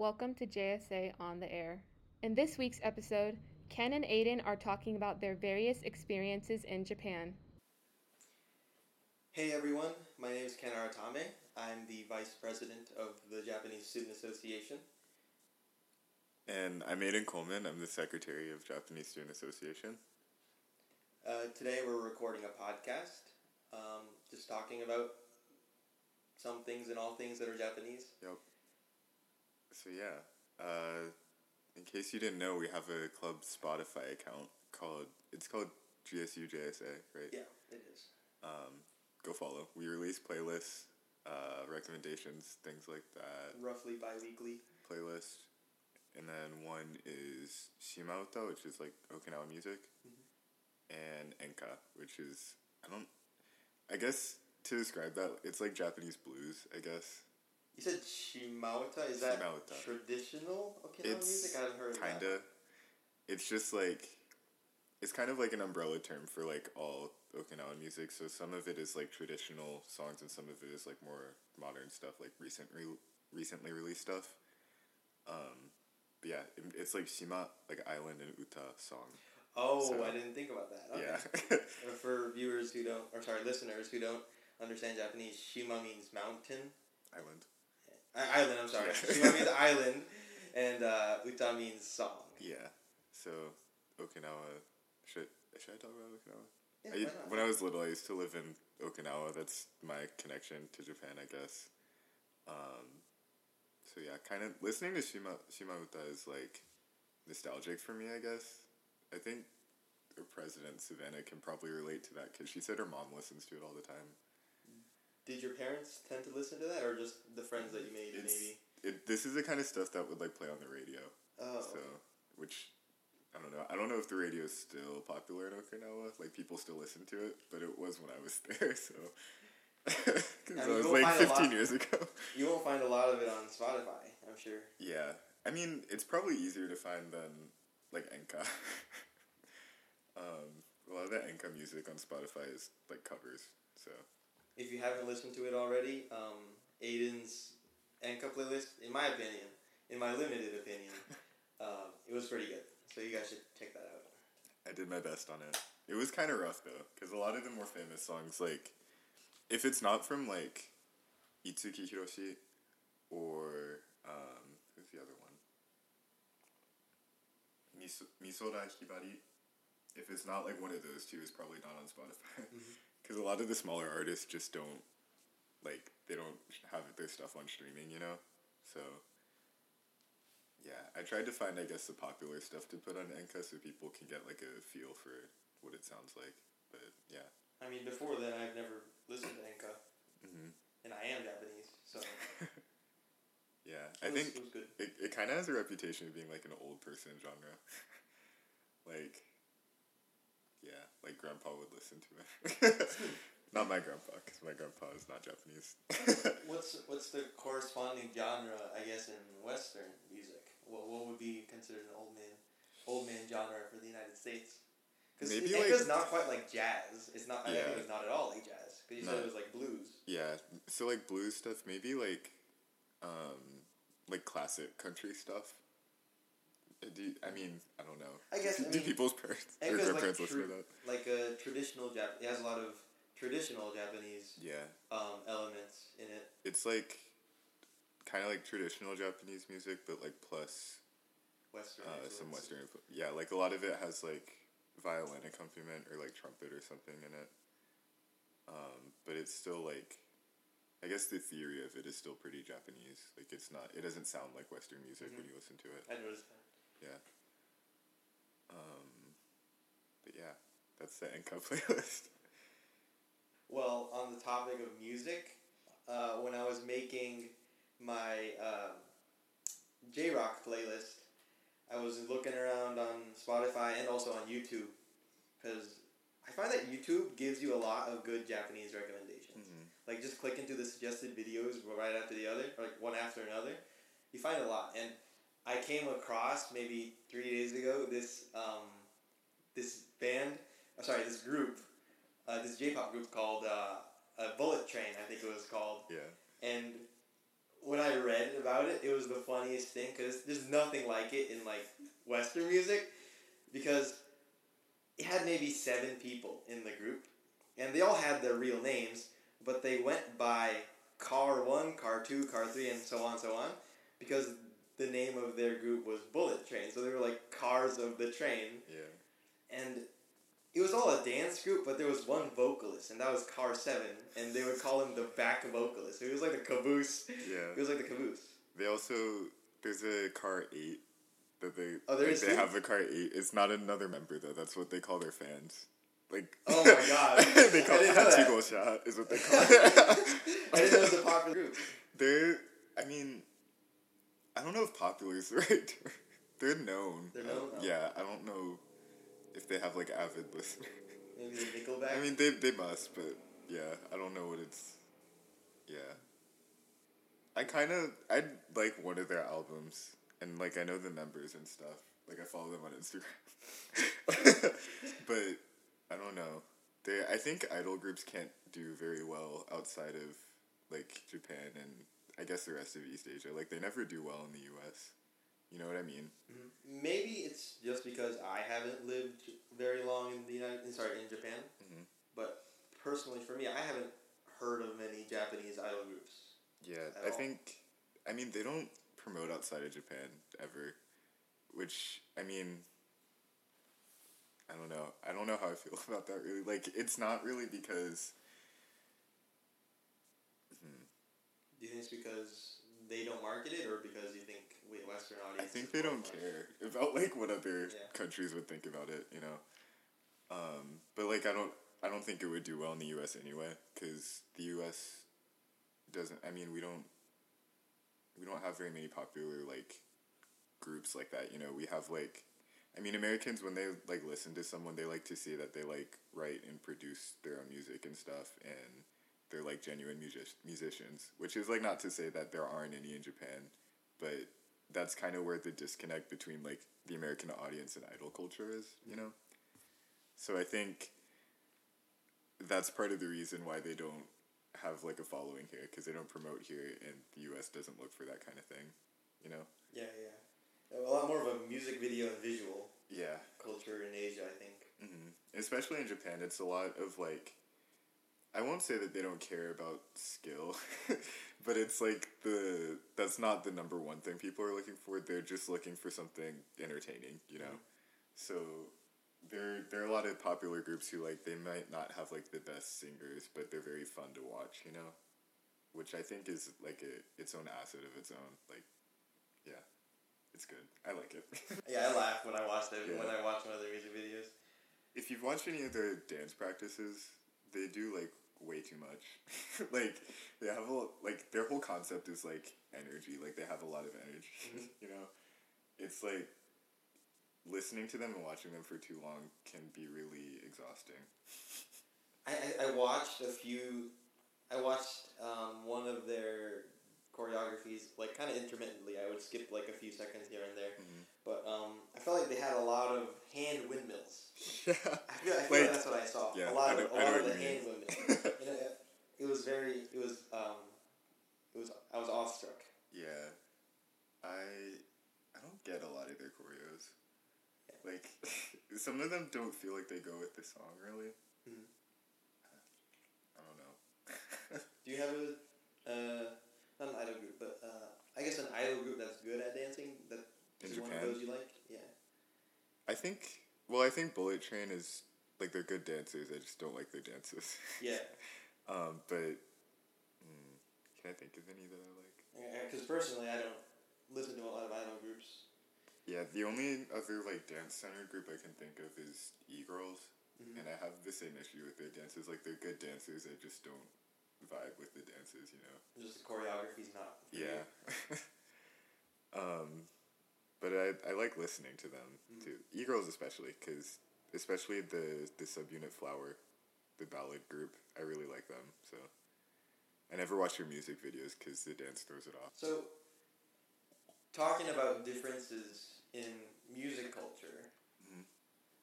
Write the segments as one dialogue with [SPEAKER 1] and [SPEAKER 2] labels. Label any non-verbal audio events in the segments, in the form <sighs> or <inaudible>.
[SPEAKER 1] Welcome to JSA on the Air. In this week's episode, Ken and Aiden are talking about their various experiences in Japan.
[SPEAKER 2] Hey everyone, my name is Ken Aratame. I'm the Vice President of the Japanese Student Association.
[SPEAKER 3] And I'm Aiden Coleman. I'm the Secretary of Japanese Student Association.
[SPEAKER 2] Uh, today we're recording a podcast, um, just talking about some things and all things that are Japanese.
[SPEAKER 3] Yep. So yeah, uh, in case you didn't know, we have a club Spotify account called it's called GSU JSA, right?
[SPEAKER 2] Yeah, it is.
[SPEAKER 3] Um, go follow. We release playlists, uh, recommendations, things like that.
[SPEAKER 2] Roughly bi-weekly.
[SPEAKER 3] Playlist, and then one is Shimauta, which is like Okinawa music, and Enka, which is I don't. I guess to describe that, it's like Japanese blues. I guess
[SPEAKER 2] You said Shimauta? Is that
[SPEAKER 3] Shimauta.
[SPEAKER 2] traditional Okinawa
[SPEAKER 3] it's
[SPEAKER 2] music? I haven't heard of that.
[SPEAKER 3] kinda. It's just like, it's kind of like an umbrella term for like all Okinawan music. So some of it is like traditional songs, and some of it is like more modern stuff, like recent re- recently released stuff. Um, but yeah, it, it's like Shima, like island and Uta song.
[SPEAKER 2] Oh,
[SPEAKER 3] So-
[SPEAKER 2] I didn't think about that. Okay.
[SPEAKER 3] Yeah. <laughs>
[SPEAKER 2] For viewers who don't, or sorry, listeners who don't understand Japanese, Shima means mountain.
[SPEAKER 3] island.
[SPEAKER 2] Island, I'm sorry.
[SPEAKER 3] Yeah.
[SPEAKER 2] Shima means <laughs> island, and uh, Uta means song.
[SPEAKER 3] Yeah. So Okinawa. Should should I talk about Okinawa?
[SPEAKER 2] Yeah,
[SPEAKER 3] I, when I was little, I used to live in Okinawa. That's my connection to Japan, I guess. Um, so yeah, kind of listening to Shima Shimauta is like nostalgic for me. I guess. I think president Savannah can probably relate to that because she said her mom listens to it all the time.
[SPEAKER 2] Did your parents tend to listen to that, or just the friends that you made,
[SPEAKER 3] It's
[SPEAKER 2] maybe?
[SPEAKER 3] it. This is the kind of stuff that would like play on the radio.
[SPEAKER 2] Oh,
[SPEAKER 3] So, which I don't know. I don't know if the radio is still popular in Okinawa. Like people still listen to it, but it was when I was <laughs> there. So, <laughs> because
[SPEAKER 2] I
[SPEAKER 3] I was like fifteen years ago. <laughs>
[SPEAKER 2] you won't find a lot of it on Spotify. I'm sure.
[SPEAKER 3] Yeah, I mean it's probably easier to find than like Enka. um, a lot of the Enka music on Spotify is like covers. So
[SPEAKER 2] If you haven't listened to it already, um, Aiden's Enka playlist, in my opinion, in my limited opinion, um, <laughs> it was pretty good. So you guys should check that out.
[SPEAKER 3] I did my best on it. It was kind of rough though, because a lot of the more famous songs, like, if it's not from like Itsuki Hiroshi or um, who's the other one? Miso- Misora Hibari. If it's not like one of those two, it's probably not on Spotify. Because a lot of the smaller artists just don't like they don't have their stuff on streaming, you know. So yeah, I tried to find I guess the popular stuff to put on Enka so people can get like a feel for what it sounds like. But yeah,
[SPEAKER 2] I mean, before then, I've never listened to Enka,
[SPEAKER 3] hmm
[SPEAKER 2] and I am Japanese, so <laughs>
[SPEAKER 3] yeah, I
[SPEAKER 2] was,
[SPEAKER 3] think
[SPEAKER 2] it
[SPEAKER 3] it, it kind of has a reputation of being like an old person genre. <laughs> like, like grandpa would listen to it. <laughs> not my grandpa, because my grandpa is not Japanese. <laughs>
[SPEAKER 2] What's what's the corresponding genre, I guess, in Western music? What what would be considered an old man, old man genre for the United States? Because
[SPEAKER 3] Maybe,
[SPEAKER 2] Enka's
[SPEAKER 3] like-
[SPEAKER 2] not quite like jazz. It's not. I
[SPEAKER 3] Yeah.
[SPEAKER 2] think it's not at all like jazz. Because you said it was like blues.
[SPEAKER 3] yeah, so like blues stuff, maybe like, um, like classic country stuff. Do you, I mean I don't know.
[SPEAKER 2] I guess,
[SPEAKER 3] do,
[SPEAKER 2] I
[SPEAKER 3] do people's parents or
[SPEAKER 2] Enka's like
[SPEAKER 3] grandparents listen to that?
[SPEAKER 2] like a traditional Jap. It has a lot of traditional Japanese
[SPEAKER 3] Yeah,
[SPEAKER 2] um, elements in it.
[SPEAKER 3] it's like kind of like traditional Japanese music, but like plus
[SPEAKER 2] Western.
[SPEAKER 3] uh, some Western. Yeah, like a lot of it has like violin accompaniment or like trumpet or something in it. Um, but it's still like, I guess the theory of it is still pretty Japanese. Like it's not. It doesn't sound like Western music when you listen to it.
[SPEAKER 2] I noticed that.
[SPEAKER 3] Yeah. Um, but yeah, that's the Enka <laughs> playlist.
[SPEAKER 2] Well, on the topic of music, uh, when I was making my um, J Rock playlist, I was looking around on Spotify and also on YouTube because I find that YouTube gives you a lot of good Japanese recommendations.
[SPEAKER 3] Mhm.
[SPEAKER 2] Like just clicking through the suggested videos right after the other, like one after another, you find a lot. And I came across maybe three days ago this um, this band, uh, sorry, this group, uh, this J-pop group called uh, uh, Bullet Train, I think it was called.
[SPEAKER 3] Yeah.
[SPEAKER 2] And when I read about it, it was the funniest thing because there's nothing like it in like Western music because it had maybe seven people in the group and they all had their real names, but they went by car one, car two, car three, and so on, so on, because the name of their group was Bullet Train. So they were like cars of the train,
[SPEAKER 3] Yeah.
[SPEAKER 2] and it was all a dance group, but there was one vocalist, and that was Car Seven, and they would call him the back vocalist. It was like the caboose.
[SPEAKER 3] Yeah.
[SPEAKER 2] It was like the caboose.
[SPEAKER 3] They also there's a car eight that they
[SPEAKER 2] Oh, there
[SPEAKER 3] like,
[SPEAKER 2] is
[SPEAKER 3] they
[SPEAKER 2] too?
[SPEAKER 3] have a car eight. It's not another member though. That's what they call their fans. Like
[SPEAKER 2] Oh my <laughs> God.
[SPEAKER 3] they call it
[SPEAKER 2] didn't know that.
[SPEAKER 3] Hachigosha is what they <laughs> call it.
[SPEAKER 2] I didn't know it was a popular group.
[SPEAKER 3] They're I mean I don't know if popular is <laughs> the right term. They're known.
[SPEAKER 2] They're known?
[SPEAKER 3] Uh,
[SPEAKER 2] Oh.
[SPEAKER 3] yeah, I don't know if they have like avid listeners.
[SPEAKER 2] Maybe the Nickelback.
[SPEAKER 3] I mean they they must, but yeah, I don't know what it's yeah. I kind of I like one of their albums and like I know the members and stuff. Like I follow them on Instagram. <laughs> but I don't know. They I think idol groups can't do very well outside of like Japan and I guess the rest of East Asia. Like they never do well in the US. You know what I mean?
[SPEAKER 2] Mhm. Maybe it's just because I haven't lived very long in the United. Sorry, in Japan.
[SPEAKER 3] Mhm.
[SPEAKER 2] But personally, for me, I haven't heard of many Japanese idol groups.
[SPEAKER 3] Yeah, I
[SPEAKER 2] all.
[SPEAKER 3] think. I mean, they don't promote outside of Japan ever, which I mean. I don't know. I don't know how I feel <laughs> about that. Really, like it's not really because.
[SPEAKER 2] Do you think it's because they don't market it, or because you think we Western audience?
[SPEAKER 3] I think they don't care about like what other
[SPEAKER 2] Yeah.
[SPEAKER 3] countries would think about it. You know. Um, but like I don't. I don't think it would do well in the U.S. anyway, because the U.S. doesn't. I mean, we don't. We don't have very many popular like groups like that. You know, we have like. I mean, Americans when they like listen to someone, they like to see that they like write and produce their own music and stuff, and they're like genuine music- musicians. Which is like not to say that there aren't any in Japan, but that's kind of where the disconnect between like the American audience and idol culture is. You know. So I think that's part of the reason why they don't have like a following here because they don't promote here and the US doesn't look for that kind of thing, you know?
[SPEAKER 2] Yeah, yeah. A lot more of a music video and visual
[SPEAKER 3] Yeah.
[SPEAKER 2] culture in Asia, I think.
[SPEAKER 3] hmm Especially in Japan, it's a lot of like I won't say that they don't care about skill, <laughs> but it's like the that's not the number one thing people are looking for. They're just looking for something entertaining, you know. Mm-hmm. So there there are a lot of popular groups who like they might not have like the best singers, but they're very fun to watch, you know, which I think is like a its own asset of its own. Like, yeah, it's good. I like it. <laughs>
[SPEAKER 2] Yeah, I laugh when I watch them when I watch one of their music videos.
[SPEAKER 3] if you've watched any of their dance practices, they do like way too much. <laughs> like they have a like their whole concept is like energy. Like they have a lot of energy. <laughs>
[SPEAKER 2] Mhm.
[SPEAKER 3] you know, it's like listening to them and watching them for too long can be really exhausting.
[SPEAKER 2] I, I, I watched a few. I watched um, one of their choreographies, like kind of intermittently. I would skip like a few seconds here and there,
[SPEAKER 3] Mhm.
[SPEAKER 2] But um, I felt like they had a lot of hand windmills. <laughs>
[SPEAKER 3] yeah.
[SPEAKER 2] I feel, I feel
[SPEAKER 3] Like-
[SPEAKER 2] like that's what I saw.
[SPEAKER 3] yeah,
[SPEAKER 2] a lot of a lot of the hand windmills. <laughs> you know, it, was very. It was. Um, it was. I was awestruck.
[SPEAKER 3] Yeah, I I don't get a lot of their choreos. Like <laughs> some of them don't feel like they go with the song really.
[SPEAKER 2] Mhm. <sighs>
[SPEAKER 3] I don't know.
[SPEAKER 2] Do you have a uh, not an idol group, but uh, I guess an idol group that's good at dancing?
[SPEAKER 3] In
[SPEAKER 2] is one of
[SPEAKER 3] Japan?
[SPEAKER 2] those you like? Yeah.
[SPEAKER 3] I think well, I think Bullet Train is like they're good dancers. I just don't like their dances. <laughs>
[SPEAKER 2] Yeah.
[SPEAKER 3] um, but mm, can I think of any that I like?
[SPEAKER 2] Because personally, I don't listen to a lot of idol groups.
[SPEAKER 3] Yeah, the only other like dance center group I can think of is E Girls,
[SPEAKER 2] Mhm.
[SPEAKER 3] and I have the same issue with their dances. Like they're good dancers, I just don't vibe with the dances. You know.
[SPEAKER 2] Just the choreography's not.
[SPEAKER 3] Yeah. <laughs> um, but I I like listening to them
[SPEAKER 2] Mm.
[SPEAKER 3] too. E Girls especially because especially the the subunit Flower, the ballad group. I really like them. So I never watch their music videos because the dance throws it off.
[SPEAKER 2] So, talking about differences in music culture,
[SPEAKER 3] Mhm.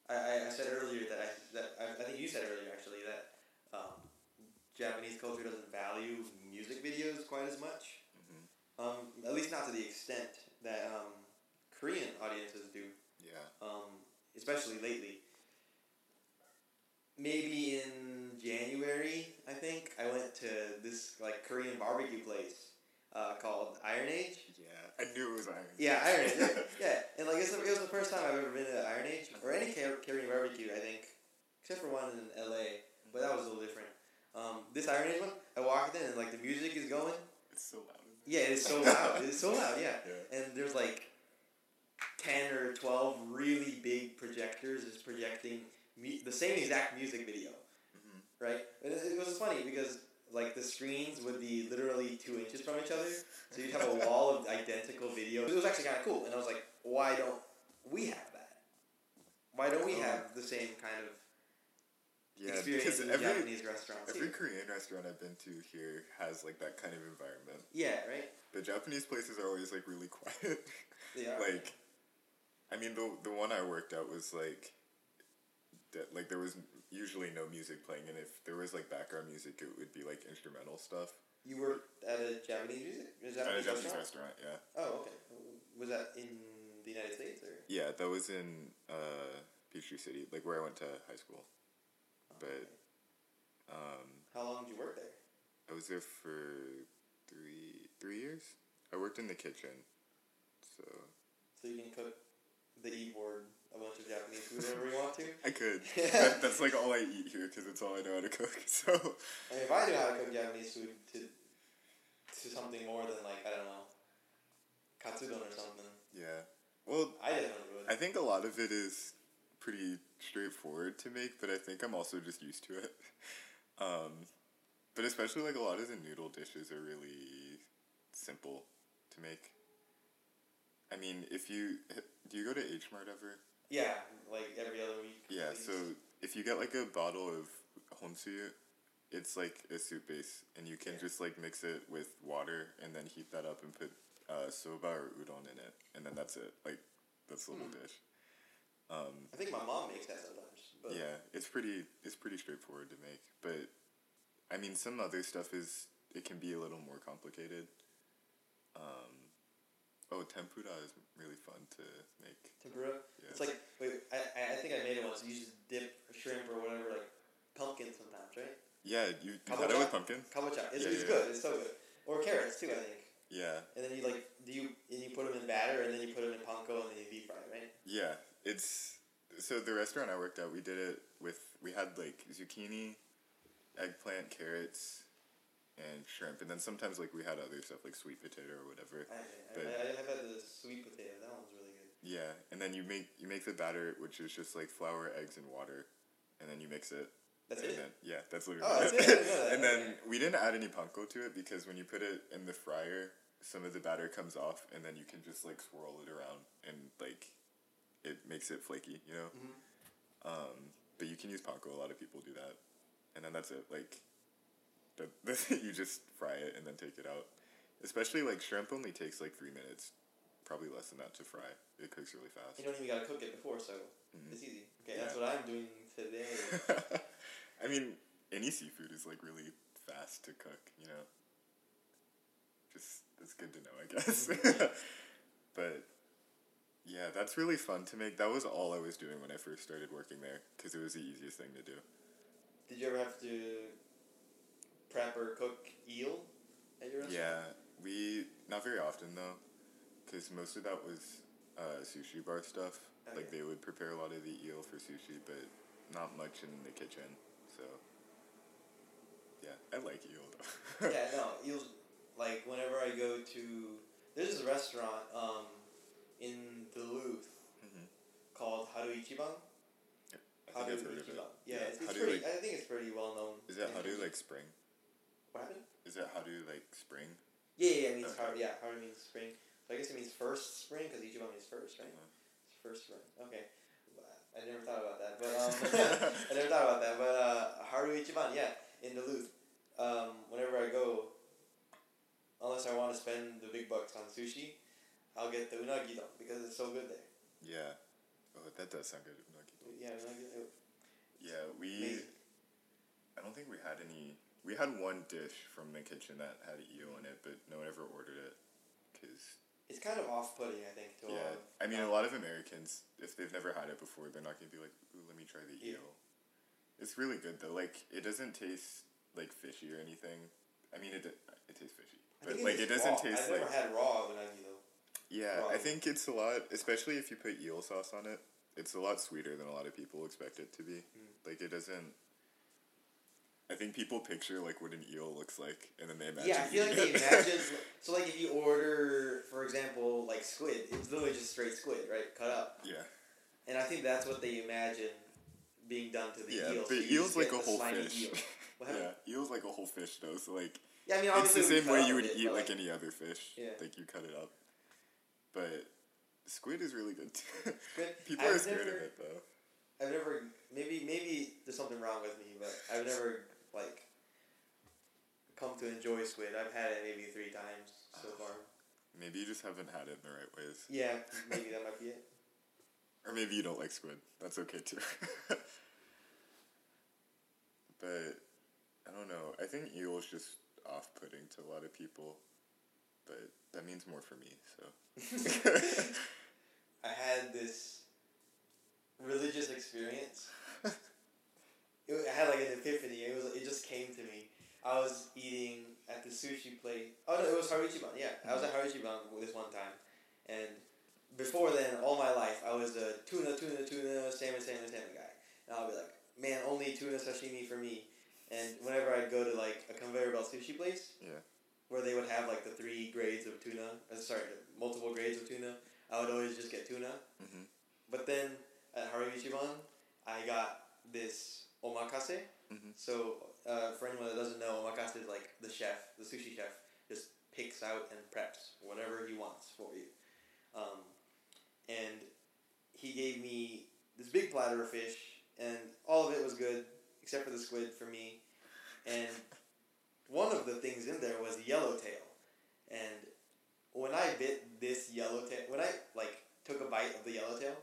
[SPEAKER 2] I, I, said earlier that I that I, I think you said earlier actually that um, Japanese culture doesn't value music videos quite as much.
[SPEAKER 3] Mhm.
[SPEAKER 2] Um, at least not to the extent that um, Korean audiences do.
[SPEAKER 3] Yeah.
[SPEAKER 2] Um, especially lately. Maybe in January, I think I went to this like Korean barbecue place uh, called Iron Age.
[SPEAKER 3] Yeah. I knew it was Iron.
[SPEAKER 2] Yeah, Iron Age. yeah, <laughs> yeah, and like it's the, it was the first time I've ever been to Iron Age or any Korean barbecue. I think, except for one in L.A., but that was a little different. Um, this Iron Age one, I walked in and like the music is going.
[SPEAKER 3] It's so loud.
[SPEAKER 2] Yeah, it's so loud. it's so loud. Yeah, <laughs>
[SPEAKER 3] Yeah.
[SPEAKER 2] and there's like ten or twelve really big projectors is projecting mu- the same exact music video,
[SPEAKER 3] Mhm.
[SPEAKER 2] right? And it, it was funny because like the screens would be literally two inches from each other, so you'd have a wall of identical videos. It was actually kind of cool, and I was like, why don't we have that? Why don't we have the same kind of
[SPEAKER 3] Yeah,
[SPEAKER 2] experience
[SPEAKER 3] because
[SPEAKER 2] in
[SPEAKER 3] every
[SPEAKER 2] Japanese restaurants?
[SPEAKER 3] every? Korean restaurant I've been to here has like that kind of environment.
[SPEAKER 2] Yeah, right.
[SPEAKER 3] But Japanese places are always like really <laughs> quiet.
[SPEAKER 2] Are.
[SPEAKER 3] like, I mean, the the one I worked at was like, that like there was usually no music playing, and if there was like background music, it would be like instrumental stuff.
[SPEAKER 2] you worked at a Japanese music, a
[SPEAKER 3] At a
[SPEAKER 2] Japanese restaurant.
[SPEAKER 3] restaurant, yeah.
[SPEAKER 2] Oh, okay. Was that in the United States or?
[SPEAKER 3] Yeah, that was in uh, Peachtree City, like where I went to high school. But um,
[SPEAKER 2] How long did you work there?
[SPEAKER 3] I was there for three three years. I worked in the kitchen, so
[SPEAKER 2] So you can cook the E board a bunch of Japanese food whenever you want to. <laughs>
[SPEAKER 3] I could. <laughs> that, that's like all I eat here because it's all I know how to cook. <laughs> So
[SPEAKER 2] I mean, if I knew how to cook Japanese food to to something more than like I don't know, katsudon or something,
[SPEAKER 3] yeah. Well,
[SPEAKER 2] I definitely would.
[SPEAKER 3] I think a lot of it is pretty straightforward to make, but I think I'm also just used to it. Um, but especially like a lot of the noodle dishes are really simple to make. I mean, if you do you go to H Mart ever?
[SPEAKER 2] yeah, like every other week.
[SPEAKER 3] Yeah, so if you get like a bottle of honsuyu, it's like a soup base, and you can
[SPEAKER 2] Yeah.
[SPEAKER 3] just like mix it with water and then heat that up and put uh, soba or udon in it, and then that's it. Like that's the little
[SPEAKER 2] Hmm.
[SPEAKER 3] dish. Um,
[SPEAKER 2] I think my mom makes that sometimes. But
[SPEAKER 3] yeah, it's pretty it's pretty straightforward to make, but I mean some other stuff is it can be a little more complicated. Um, oh, tempura is really fun to make.
[SPEAKER 2] tempura.
[SPEAKER 3] Yeah.
[SPEAKER 2] It's like wait, I, I think I made it once. You just dip shrimp or whatever, like pumpkin sometimes, right?
[SPEAKER 3] yeah, you, you had it with pumpkin.
[SPEAKER 2] Kabocha. It's,
[SPEAKER 3] Yeah,
[SPEAKER 2] it's
[SPEAKER 3] yeah.
[SPEAKER 2] good. It's so good. Or carrots too, I think.
[SPEAKER 3] Yeah,
[SPEAKER 2] And then you like do you and you put them in batter and then you put them in panko and then you deep fry, right?
[SPEAKER 3] Yeah, it's so the restaurant I worked at, we did it with we had like zucchini, eggplant, carrots, and shrimp, and then sometimes like we had other stuff like sweet potato or whatever.
[SPEAKER 2] I, I,
[SPEAKER 3] But-
[SPEAKER 2] I, I've had the sweet potato. That one's really good.
[SPEAKER 3] Yeah, and then you make you make the batter, which is just like flour, eggs, and water, and then you mix it.
[SPEAKER 2] That's
[SPEAKER 3] and
[SPEAKER 2] it.
[SPEAKER 3] Then, yeah, that's literally
[SPEAKER 2] Oh, that's
[SPEAKER 3] it.
[SPEAKER 2] it? I didn't know that.
[SPEAKER 3] and then we didn't add any panko to it because when you put it in the fryer, some of the batter comes off, and then you can just like swirl it around, and like it makes it flaky, you know.
[SPEAKER 2] Mhm.
[SPEAKER 3] Um, but you can use panko. A lot of people do that, and then that's it. Like, <laughs> you just fry it and then take it out. Especially like shrimp only takes like three minutes, probably less than that to fry. It cooks really fast.
[SPEAKER 2] You don't even gotta cook it before, so
[SPEAKER 3] Mhm.
[SPEAKER 2] it's easy. Okay,
[SPEAKER 3] Yeah.
[SPEAKER 2] that's what I'm doing today. <laughs>
[SPEAKER 3] I mean, any seafood is like really fast to cook, you know. Just it's good to know, I guess. <laughs> but yeah, that's really fun to make. That was all I was doing when I first started working there because it was the easiest thing to do.
[SPEAKER 2] Did you ever have to prep or cook eel at your restaurant?
[SPEAKER 3] Yeah, we not very often though, because most of that was uh, sushi bar stuff. Like they would prepare a lot of the eel for sushi, but not much in the kitchen. So yeah, I like eel though. <laughs>
[SPEAKER 2] yeah, no, eels. Like whenever I go to, there's this restaurant um, in Duluth
[SPEAKER 3] Mhm.
[SPEAKER 2] called Haru Ichiban.
[SPEAKER 3] I think I've heard of it.
[SPEAKER 2] Ichiban. Yeah, it's, it's pretty.
[SPEAKER 3] like-
[SPEAKER 2] I think it's pretty well known.
[SPEAKER 3] Is that
[SPEAKER 2] in
[SPEAKER 3] how do
[SPEAKER 2] Duluth.
[SPEAKER 3] like spring?
[SPEAKER 2] What happened?
[SPEAKER 3] Is it how do like spring?
[SPEAKER 2] Yeah, yeah, it means
[SPEAKER 3] Okay.
[SPEAKER 2] Haru. Yeah, Haru means spring. So I guess it means first spring because Ichiban means first, right? It's first spring. Okay. I never thought about that, but um, <laughs> I never thought about that. But uh, Haru Ichiban, yeah, in Duluth. Um, whenever I go, unless I want to spend the big bucks on sushi, I'll get the unagi don because it's so good there.
[SPEAKER 3] Yeah. Oh, that does sound good. Unagi.
[SPEAKER 2] Yeah, unagi. it-
[SPEAKER 3] Yeah, we.
[SPEAKER 2] Amazing.
[SPEAKER 3] I don't think we had any. We had one dish from the kitchen that had eel in it, but no one ever ordered it because
[SPEAKER 2] It's kind of off-putting, I think, to a lot
[SPEAKER 3] yeah.
[SPEAKER 2] of.
[SPEAKER 3] I mean, a lot of Americans, if they've never had it before, they're not gonna be like, "Ooh, let me try the
[SPEAKER 2] Yeah.
[SPEAKER 3] eel." It's really good though. Like, it doesn't taste like fishy or anything. I mean, it it tastes fishy,
[SPEAKER 2] I
[SPEAKER 3] but like it doesn't
[SPEAKER 2] raw.
[SPEAKER 3] taste
[SPEAKER 2] I've
[SPEAKER 3] like.
[SPEAKER 2] never had raw unagi though.
[SPEAKER 3] Yeah,
[SPEAKER 2] raw.
[SPEAKER 3] I think it's a lot, especially if you put eel sauce on it. It's a lot sweeter than a lot of people expect it to be.
[SPEAKER 2] Mm.
[SPEAKER 3] Like it doesn't. I think people picture like what an eel looks like, and then they imagine.
[SPEAKER 2] Yeah, I feel like they
[SPEAKER 3] it.
[SPEAKER 2] imagine. <laughs> so, like, if you order, for example, like squid, it's literally just straight squid, right? Cut up.
[SPEAKER 3] yeah,
[SPEAKER 2] And I think that's what they imagine being done to the
[SPEAKER 3] yeah,
[SPEAKER 2] eel.
[SPEAKER 3] but
[SPEAKER 2] so
[SPEAKER 3] eel's like a whole fish.
[SPEAKER 2] eel. <laughs>
[SPEAKER 3] Yeah, eel's like a whole fish though. So like,
[SPEAKER 2] Yeah, I mean,
[SPEAKER 3] it's the same way you would
[SPEAKER 2] bit,
[SPEAKER 3] eat like any other fish.
[SPEAKER 2] Yeah.
[SPEAKER 3] Like you cut it up, but squid is really good too. <laughs>
[SPEAKER 2] Squid?
[SPEAKER 3] people
[SPEAKER 2] I've
[SPEAKER 3] are scared
[SPEAKER 2] never-
[SPEAKER 3] of it though.
[SPEAKER 2] I've never maybe maybe there's something wrong with me, but I've never like come to enjoy squid. I've had it maybe three times so far.
[SPEAKER 3] Maybe you just haven't had it in the right ways.
[SPEAKER 2] Yeah, maybe that might be it. <laughs>
[SPEAKER 3] Or maybe you don't like squid. That's okay too. <laughs> but I don't know. I think eel is just off putting to a lot of people. But that means more for me, so <laughs>
[SPEAKER 2] I had this religious experience. It, I had like an epiphany. It was it just came to me. I was eating at the sushi place. Oh no, it was Harichiban. Yeah, I was at Harichiban this one time, and before then, all my life, I was the tuna, tuna, tuna, salmon, salmon, salmon guy. And I'll be like, man, only tuna sashimi for me. And whenever I'd go to like a conveyor belt sushi place,
[SPEAKER 3] Yeah.
[SPEAKER 2] where they would have like the three grades of tuna, uh, sorry, multiple grades of tuna, I would always just get tuna.
[SPEAKER 3] Mhm.
[SPEAKER 2] But then at Haru Ichiban, I got this omakase.
[SPEAKER 3] Mhm.
[SPEAKER 2] So uh, for anyone that doesn't know, omakase is like the chef, the sushi chef, just picks out and preps whatever he wants for you. Um, and he gave me this big platter of fish, and all of it was good except for the squid for me. And one of the things in there was yellowtail, and when I bit this yellowtail, when I like took a bite of the yellowtail,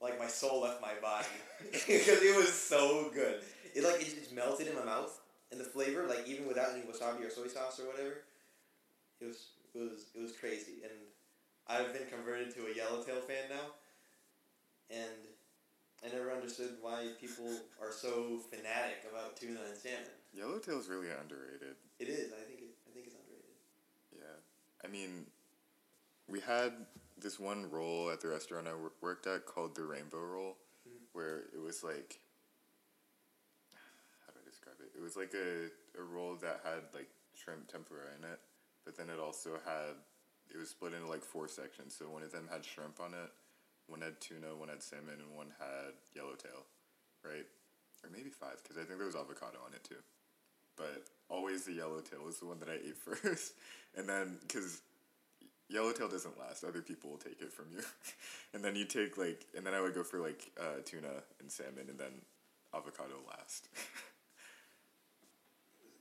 [SPEAKER 2] like my soul left my body <laughs> because it was so good. It like it just melted in my mouth, and the flavor, like even without any wasabi or soy sauce or whatever, it was it was it was crazy. And I've been converted to a yellowtail fan now, and I never understood why people are so fanatic about tuna and salmon.
[SPEAKER 3] Yellowtail's really underrated.
[SPEAKER 2] It is. I think it. I think it's underrated.
[SPEAKER 3] Yeah. I mean, we had this one roll at the restaurant I wor- worked at called the Rainbow Roll,
[SPEAKER 2] Mhm.
[SPEAKER 3] where it was like, how do I describe it? It was like a, a roll that had like shrimp tempura in it, but then it also had, it was split into like four sections. So one of them had shrimp on it, one had tuna, one had salmon, and one had yellowtail, right? Or maybe five, because I think there was avocado on it too but always the yellowtail was the one that I ate <laughs> first. And then, because yellowtail doesn't last, other people will take it from you. <laughs> and then you take, like, and then I would go for, like, uh, tuna and salmon, and then avocado last.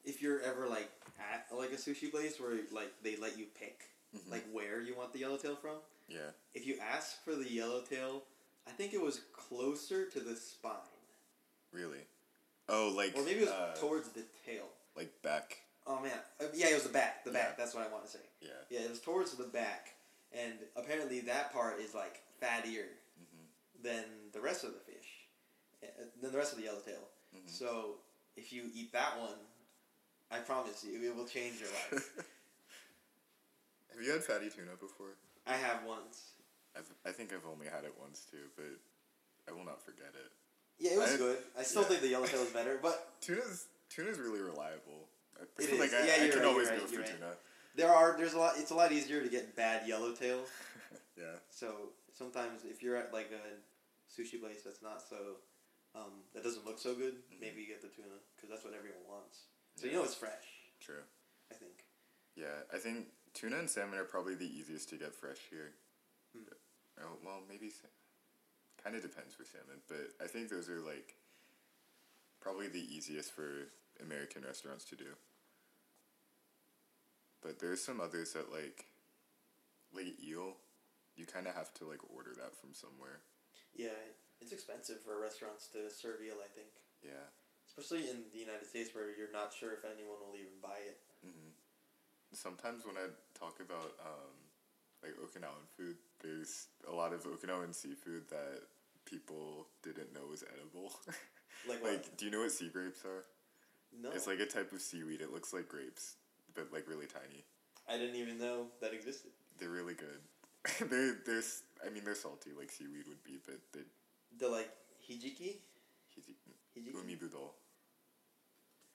[SPEAKER 2] If you're ever like at like a sushi place where like they let you pick
[SPEAKER 3] Mhm.
[SPEAKER 2] like where you want the yellowtail from,
[SPEAKER 3] yeah.
[SPEAKER 2] if you ask for the yellowtail, I think it was closer to the spine,
[SPEAKER 3] Really? Oh, like,
[SPEAKER 2] or maybe it was
[SPEAKER 3] uh,
[SPEAKER 2] towards the tail.
[SPEAKER 3] like back.
[SPEAKER 2] Oh man, uh, yeah, it was the back. The back. That's what I want to say.
[SPEAKER 3] Yeah.
[SPEAKER 2] Yeah, it was towards the back, and apparently that part is like fattier
[SPEAKER 3] Mhm.
[SPEAKER 2] than the rest of the fish, uh, than the rest of the yellowtail.
[SPEAKER 3] Mhm.
[SPEAKER 2] So if you eat that one, I promise you, it will change your life. <laughs>
[SPEAKER 3] Have you had fatty tuna before?
[SPEAKER 2] I have once.
[SPEAKER 3] I've, I think I've only had it once too, but I will not forget it.
[SPEAKER 2] Yeah, it was
[SPEAKER 3] I-
[SPEAKER 2] good. I still
[SPEAKER 3] yeah.
[SPEAKER 2] think the yellowtail is better, but <laughs>
[SPEAKER 3] Tuna's tuna's really reliable. I
[SPEAKER 2] It
[SPEAKER 3] like
[SPEAKER 2] is.
[SPEAKER 3] I,
[SPEAKER 2] Yeah,
[SPEAKER 3] I
[SPEAKER 2] you're
[SPEAKER 3] can
[SPEAKER 2] right,
[SPEAKER 3] always
[SPEAKER 2] you're
[SPEAKER 3] go
[SPEAKER 2] right,
[SPEAKER 3] for
[SPEAKER 2] right.
[SPEAKER 3] tuna.
[SPEAKER 2] There are there's a lot. It's a lot easier to get bad yellowtail. <laughs>
[SPEAKER 3] Yeah.
[SPEAKER 2] So sometimes if you're at like a sushi place that's not so, um, that doesn't look so good,
[SPEAKER 3] Mhm.
[SPEAKER 2] maybe you get the tuna because that's what everyone wants. So you know it's fresh.
[SPEAKER 3] True.
[SPEAKER 2] I think.
[SPEAKER 3] Yeah, I think tuna and salmon are probably the easiest to get fresh here. Oh well, maybe. Kind of depends for salmon, but I think those are like probably the easiest for American restaurants to do. But there's some others that like like eel. You kind of have to like order that from somewhere.
[SPEAKER 2] Yeah, it's expensive for restaurants to serve eel. I think,
[SPEAKER 3] Yeah.
[SPEAKER 2] especially in the United States where you're not sure if anyone will even buy it.
[SPEAKER 3] hmm Sometimes when I talk about um, like Okinawan food. There's a lot of Okinawan seafood that people didn't know was edible.
[SPEAKER 2] Like <laughs>
[SPEAKER 3] like, do you know what sea grapes are?
[SPEAKER 2] no,
[SPEAKER 3] It's like a type of seaweed. It looks like grapes, but like really tiny.
[SPEAKER 2] I didn't even know that existed.
[SPEAKER 3] They're really good. <laughs> they're they're I mean they're salty like seaweed would be, but they
[SPEAKER 2] The like hijiki,
[SPEAKER 3] hiji,
[SPEAKER 2] hijiki.
[SPEAKER 3] umi budo.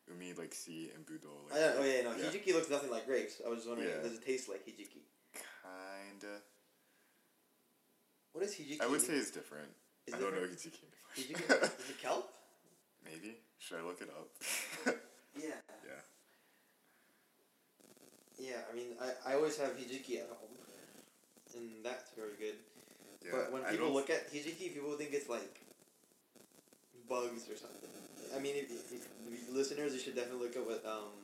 [SPEAKER 3] Umi like sea and budo like
[SPEAKER 2] oh yeah, no,
[SPEAKER 3] yeah.
[SPEAKER 2] hijiki looks nothing like grapes. I was just wondering,
[SPEAKER 3] Yeah.
[SPEAKER 2] does it taste like hijiki?
[SPEAKER 3] kinda.
[SPEAKER 2] What is hijiki?
[SPEAKER 3] I would say it's different.
[SPEAKER 2] Is
[SPEAKER 3] I
[SPEAKER 2] it
[SPEAKER 3] don't know hijiki.
[SPEAKER 2] Hijiki is it kelp? <laughs>
[SPEAKER 3] Maybe should I look it up? <laughs>
[SPEAKER 2] Yeah.
[SPEAKER 3] Yeah,
[SPEAKER 2] I mean, I, I always have hijiki at home, and that's very good.
[SPEAKER 3] Yeah.
[SPEAKER 2] but when
[SPEAKER 3] I
[SPEAKER 2] people look at hijiki, people think it's like bugs or something. I mean, if, if, if listeners, you should definitely look at what. Um,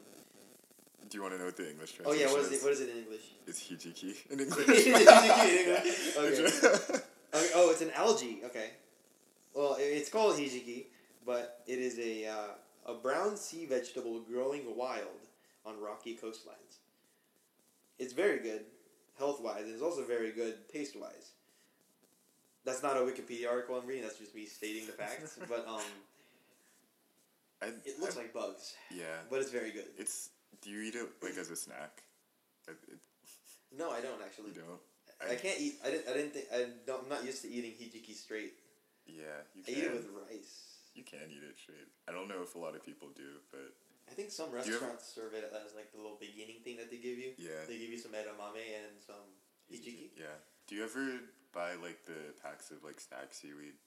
[SPEAKER 3] Do you want to know what the English translation?
[SPEAKER 2] oh yeah, what is it? What is it in English?
[SPEAKER 3] It's hijiki in <laughs>
[SPEAKER 2] Hijiki in
[SPEAKER 3] English. <laughs>
[SPEAKER 2] English? Okay. Okay, oh, it's an algae. Okay. Well, it's called hijiki, but it is a uh, a brown sea vegetable growing wild on rocky coastlines. It's very good health wise. and It's also very good taste wise. That's not a Wikipedia article I'm reading. That's just me stating the facts. <laughs> but um,
[SPEAKER 3] I,
[SPEAKER 2] it looks
[SPEAKER 3] I-
[SPEAKER 2] like bugs,
[SPEAKER 3] yeah.
[SPEAKER 2] but it's very good.
[SPEAKER 3] It's. Do you eat it like as a snack? I, it,
[SPEAKER 2] No, I don't actually.
[SPEAKER 3] you don't.
[SPEAKER 2] I, can't eat. I didn't. I didn't think. I don't, I'm not used to eating hijiki straight.
[SPEAKER 3] Yeah, you
[SPEAKER 2] I
[SPEAKER 3] can.
[SPEAKER 2] eat it with rice.
[SPEAKER 3] you can eat it straight. I don't know if a lot of people do, but
[SPEAKER 2] I think some restaurants serve it as like the little beginning thing that they give you.
[SPEAKER 3] yeah.
[SPEAKER 2] They give you some edamame and some hijiki.
[SPEAKER 3] Yeah. Do you ever buy like the packs of like snack seaweed?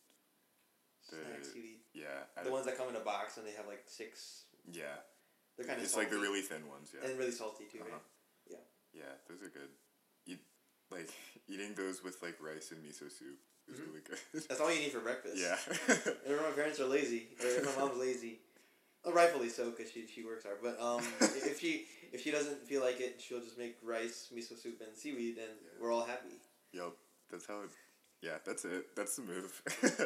[SPEAKER 3] The-
[SPEAKER 2] Snack seaweed.
[SPEAKER 3] Yeah. I
[SPEAKER 2] The ones that come in a box and they have like six.
[SPEAKER 3] yeah.
[SPEAKER 2] They're kind of
[SPEAKER 3] It's like the really thin ones. Yeah.
[SPEAKER 2] and really salty too.
[SPEAKER 3] Uh-huh.
[SPEAKER 2] Right?
[SPEAKER 3] Yeah, those are good. Eat like <laughs> eating those with like rice and miso soup is
[SPEAKER 2] Mhm.
[SPEAKER 3] really good.
[SPEAKER 2] That's all you need for breakfast.
[SPEAKER 3] yeah. <laughs>
[SPEAKER 2] And my parents are lazy, or my mom's lazy. <laughs> Rightfully so, because she, she works hard. But um, <laughs> if she if she doesn't feel like it, she'll just make rice, miso soup, and seaweed, and
[SPEAKER 3] Yeah.
[SPEAKER 2] we're all happy.
[SPEAKER 3] Yep. That's how it. Yeah, that's it. That's the move. <laughs>
[SPEAKER 2] Yeah.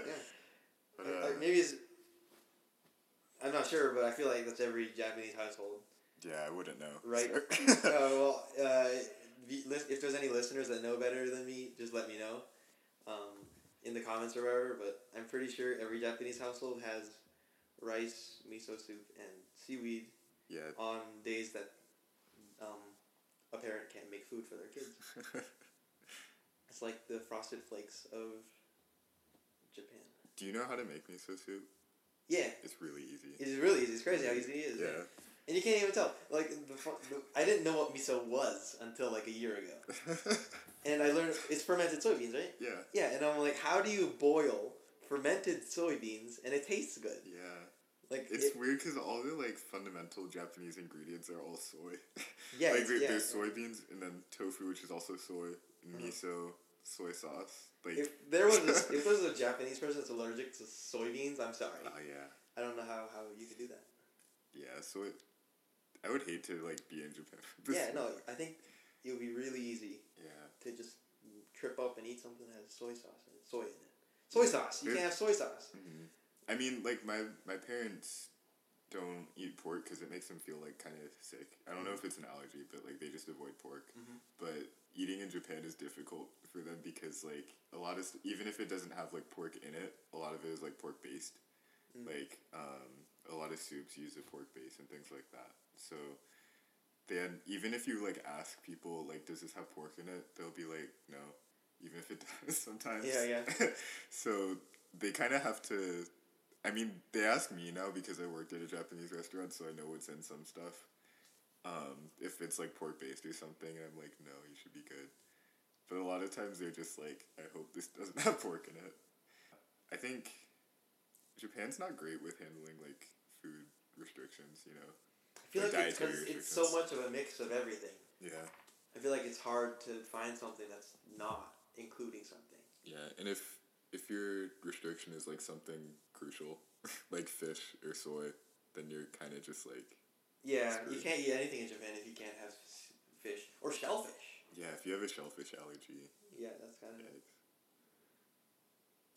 [SPEAKER 3] But, uh,
[SPEAKER 2] I- maybe it's. I'm not sure, but I feel like that's every Japanese household.
[SPEAKER 3] yeah, I wouldn't know.
[SPEAKER 2] Right.
[SPEAKER 3] so- <laughs>
[SPEAKER 2] uh, well, uh, if there's any listeners that know better than me, just let me know um, in the comments or whatever, But I'm pretty sure every Japanese household has rice, miso soup, and seaweed
[SPEAKER 3] yeah.
[SPEAKER 2] on days that um, a parent can't make food for their kids. <laughs> It's like the frosted flakes of Japan.
[SPEAKER 3] Do you know how to make miso soup?
[SPEAKER 2] Yeah,
[SPEAKER 3] It's really easy.
[SPEAKER 2] it's really easy. It's crazy how easy it is.
[SPEAKER 3] Yeah.
[SPEAKER 2] And you can't even tell. Like the, the I didn't know what miso was until like a year ago. <laughs> And I learned it's fermented soybeans, right?
[SPEAKER 3] yeah.
[SPEAKER 2] Yeah, and I'm like, how do you boil fermented soybeans and it tastes good?
[SPEAKER 3] Yeah.
[SPEAKER 2] Like
[SPEAKER 3] It's
[SPEAKER 2] it,
[SPEAKER 3] weird because all the like fundamental Japanese ingredients are all soy. <laughs>
[SPEAKER 2] Yeah,
[SPEAKER 3] like
[SPEAKER 2] yeah.
[SPEAKER 3] there's soybeans and then tofu, which is also soy,
[SPEAKER 2] Uh-huh.
[SPEAKER 3] miso, soy sauce. Like
[SPEAKER 2] if there was a, <laughs> if a Japanese person that's allergic to soybeans, I'm sorry.
[SPEAKER 3] oh yeah,
[SPEAKER 2] I don't know how, how you could do that.
[SPEAKER 3] yeah. So it, I would hate to like be in Japan.
[SPEAKER 2] yeah, no, I think it would be really easy
[SPEAKER 3] Yeah.
[SPEAKER 2] to just trip up and eat something that has soy sauce and soy in it. Soy sauce. You
[SPEAKER 3] There's-
[SPEAKER 2] can't have soy sauce.
[SPEAKER 3] hmm I mean, like my my parents don't eat pork because it makes them feel like kind of sick. I don't know if it's an allergy, but like they just avoid pork.
[SPEAKER 2] Mhm.
[SPEAKER 3] But eating in Japan is difficult for them because like a lot of st- even if it doesn't have like pork in it, a lot of it is like pork based.
[SPEAKER 2] Mm.
[SPEAKER 3] Like um, a lot of soups use a pork base and things like that. So then even if you like ask people like does this have pork in it, they'll be like no, even if it <laughs> does sometimes.
[SPEAKER 2] Yeah, yeah. <laughs>
[SPEAKER 3] so they kind of have to. I mean, they ask me now because I worked at a Japanese restaurant, so I know what's in some stuff. Um, if it's like pork based or something, and I'm like, no, you should be good. But a lot of times they're just like, I hope this <laughs> doesn't have pork in it. I think Japan's not great with handling like food restrictions, you know.
[SPEAKER 2] I feel like it's because it's so much of a mix of everything.
[SPEAKER 3] Yeah.
[SPEAKER 2] I feel like it's hard to find something that's not including something.
[SPEAKER 3] Yeah, and if if your restriction is like something crucial, <laughs> like fish or soy, then you're kind of just like
[SPEAKER 2] Yeah,
[SPEAKER 3] Screwed.
[SPEAKER 2] you can't eat anything in Japan if you can't have fish or shellfish.
[SPEAKER 3] yeah. If you have a shellfish allergy,
[SPEAKER 2] Yeah, that's kind of.
[SPEAKER 3] yikes.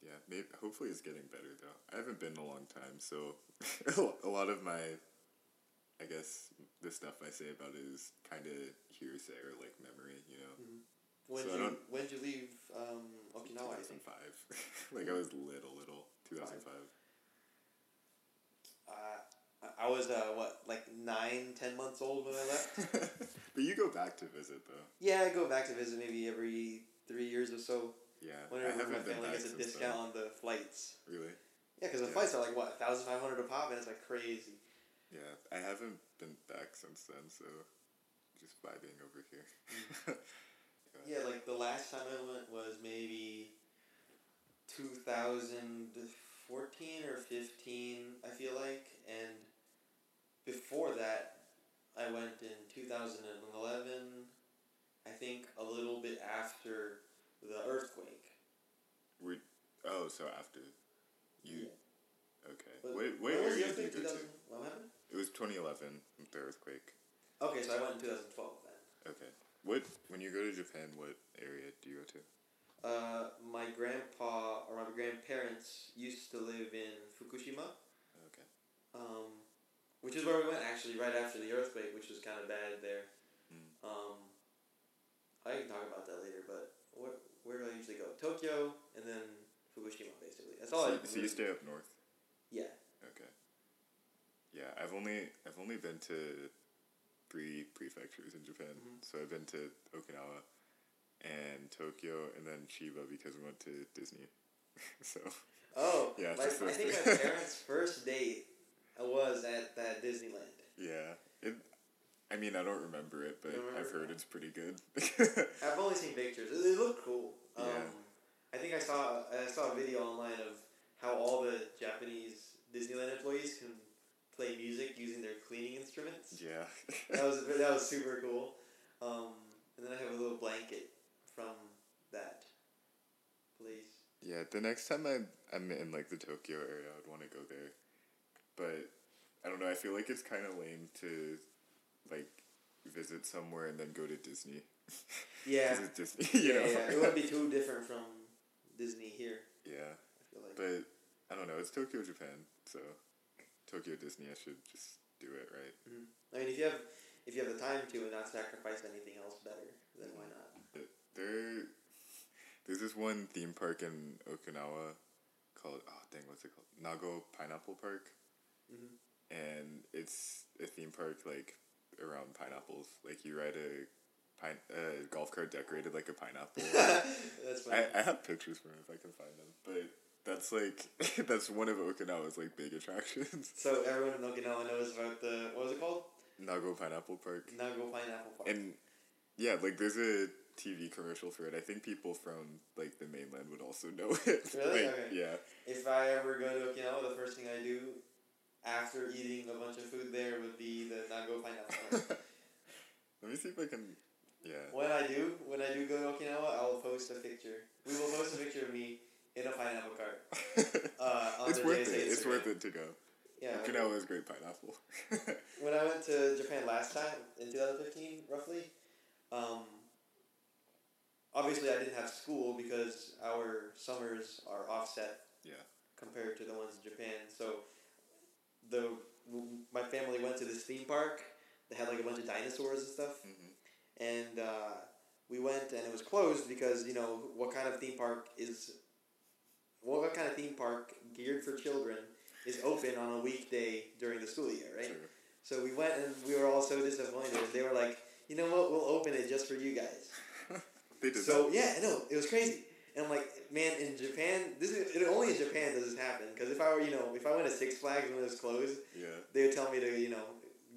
[SPEAKER 3] Yeah, maybe hopefully it's getting better though. I haven't been in a long time, so <laughs> a lot of my, I guess the stuff I say about it is kind of hearsay or like memory, you know. Mm-hmm.
[SPEAKER 2] When
[SPEAKER 3] So I
[SPEAKER 2] you when did you leave um, Okinawa? I think.
[SPEAKER 3] 2005. <laughs> like I was little, little. 2005.
[SPEAKER 2] Uh, I- I was uh, what like nine, ten months old when I left. <laughs>
[SPEAKER 3] but you go back to visit though.
[SPEAKER 2] yeah, I go back to visit maybe every three years or so.
[SPEAKER 3] Yeah, I
[SPEAKER 2] Whenever my
[SPEAKER 3] haven't been
[SPEAKER 2] family gets a discount
[SPEAKER 3] then.
[SPEAKER 2] on the flights.
[SPEAKER 3] Really?
[SPEAKER 2] Yeah, because the
[SPEAKER 3] Yeah.
[SPEAKER 2] flights are like what thousand five hundred a pop, and it's like crazy.
[SPEAKER 3] Yeah, I haven't been back since then, so just vibing over here. <laughs>
[SPEAKER 2] Yeah, like the last time I went was maybe two thousand fourteen or fifteen. I feel like, and before that, I went in two thousand and eleven. I think a little bit after the earthquake.
[SPEAKER 3] We oh, so after you okay.
[SPEAKER 2] But when was
[SPEAKER 3] did you go
[SPEAKER 2] 2000
[SPEAKER 3] to?
[SPEAKER 2] What happened?
[SPEAKER 3] It was twenty eleven the earthquake.
[SPEAKER 2] Okay, so I went in two thousand twelve then.
[SPEAKER 3] Okay. What when you go to Japan, what area do you go to?
[SPEAKER 2] Uh, my grandpa or my grandparents used to live in Fukushima.
[SPEAKER 3] Okay.
[SPEAKER 2] um, which is where we went actually right after the earthquake, which was kind of bad there.
[SPEAKER 3] Mm.
[SPEAKER 2] Um, I can talk about that later, but where, where do I usually go? Tokyo and then Fukushima, basically. That's all
[SPEAKER 3] so,
[SPEAKER 2] I.
[SPEAKER 3] so you stay up north.
[SPEAKER 2] Yeah.
[SPEAKER 3] Okay. Yeah, I've only I've only been to three prefectures in Japan.
[SPEAKER 2] Mhm.
[SPEAKER 3] So I've been to Okinawa and Tokyo and then Chiba because we went to Disney. <laughs> so
[SPEAKER 2] Oh,
[SPEAKER 3] Yeah,
[SPEAKER 2] my, I think <laughs> my parents' first date was at that Disneyland.
[SPEAKER 3] yeah, it. I mean, I don't remember it, but
[SPEAKER 2] don't
[SPEAKER 3] I've
[SPEAKER 2] remember?
[SPEAKER 3] heard it's pretty good. <laughs>
[SPEAKER 2] I've only seen pictures. They look cool. Um,
[SPEAKER 3] Yeah.
[SPEAKER 2] I think I saw I saw a video online of how all the Japanese Disneyland employees can play music using their cleaning instruments.
[SPEAKER 3] yeah. <laughs>
[SPEAKER 2] that was <laughs> that was super cool. Um, and then I have a little blanket from that place.
[SPEAKER 3] Yeah, the next time I'm I'm in like the Tokyo area, I'd want to go there. But I don't know. I feel like it's kind of lame to like visit somewhere and then go to Disney. <laughs>
[SPEAKER 2] Yeah.
[SPEAKER 3] Disney. You
[SPEAKER 2] yeah,
[SPEAKER 3] know.
[SPEAKER 2] yeah, it wouldn't be too different from Disney here.
[SPEAKER 3] yeah,
[SPEAKER 2] I feel like.
[SPEAKER 3] but I don't know. It's Tokyo, Japan, so Tokyo Disney. I should just do it right.
[SPEAKER 2] I mean, if you have if you have the time to and not sacrifice anything else better, then why not?
[SPEAKER 3] There, there's this one theme park in Okinawa called oh dang, what's it called? Nago Pineapple Park.
[SPEAKER 2] Mhm.
[SPEAKER 3] and it's a theme park like around pineapples. Like you ride a pine a golf cart decorated like a pineapple. <laughs>
[SPEAKER 2] That's funny.
[SPEAKER 3] I, I have pictures for it if I can find them, but that's like <laughs> that's one of Okinawa's like big attractions.
[SPEAKER 2] so everyone in Okinawa knows about the what was it called?
[SPEAKER 3] Nago Pineapple Park,
[SPEAKER 2] Nago Pineapple Park.
[SPEAKER 3] and yeah, like there's a TV commercial for it. I think people from like the mainland would also <laughs> know it.
[SPEAKER 2] Really?
[SPEAKER 3] like,
[SPEAKER 2] Okay.
[SPEAKER 3] Yeah.
[SPEAKER 2] if I ever go to Okinawa, the first thing I do after eating a bunch of food there would be the Nago Pineapple Park. <laughs>
[SPEAKER 3] Let me see if I can. Yeah.
[SPEAKER 2] when I do, when I do go to Okinawa, I will post a picture. We will post a picture of me in a pineapple cart. <laughs> Uh,
[SPEAKER 3] it's worth it. It's worth it to go.
[SPEAKER 2] Yeah.
[SPEAKER 3] Okinawa is great pineapple. <laughs>
[SPEAKER 2] When I went to Japan last time in 2015, roughly, um, obviously I didn't have school because our summers are offset
[SPEAKER 3] yeah.
[SPEAKER 2] compared to the ones in Japan. So the my family went to this theme park. They had like a bunch of dinosaurs and stuff,
[SPEAKER 3] hmm
[SPEAKER 2] and uh, we went and it was closed because you know what kind of theme park is what kind of theme park geared for children is open on a weekday during the school year, right?
[SPEAKER 3] True.
[SPEAKER 2] So we went and we were all so disappointed. And they were like, you know what? We'll open it just for you guys. <laughs>
[SPEAKER 3] They did
[SPEAKER 2] So yeah, I know it was crazy. And I'm like, man, in Japan, this is it, only in Japan does this happen. Because if I were, you know, if I went to Six Flags when it was closed.
[SPEAKER 3] Yeah.
[SPEAKER 2] they would tell me to, you know,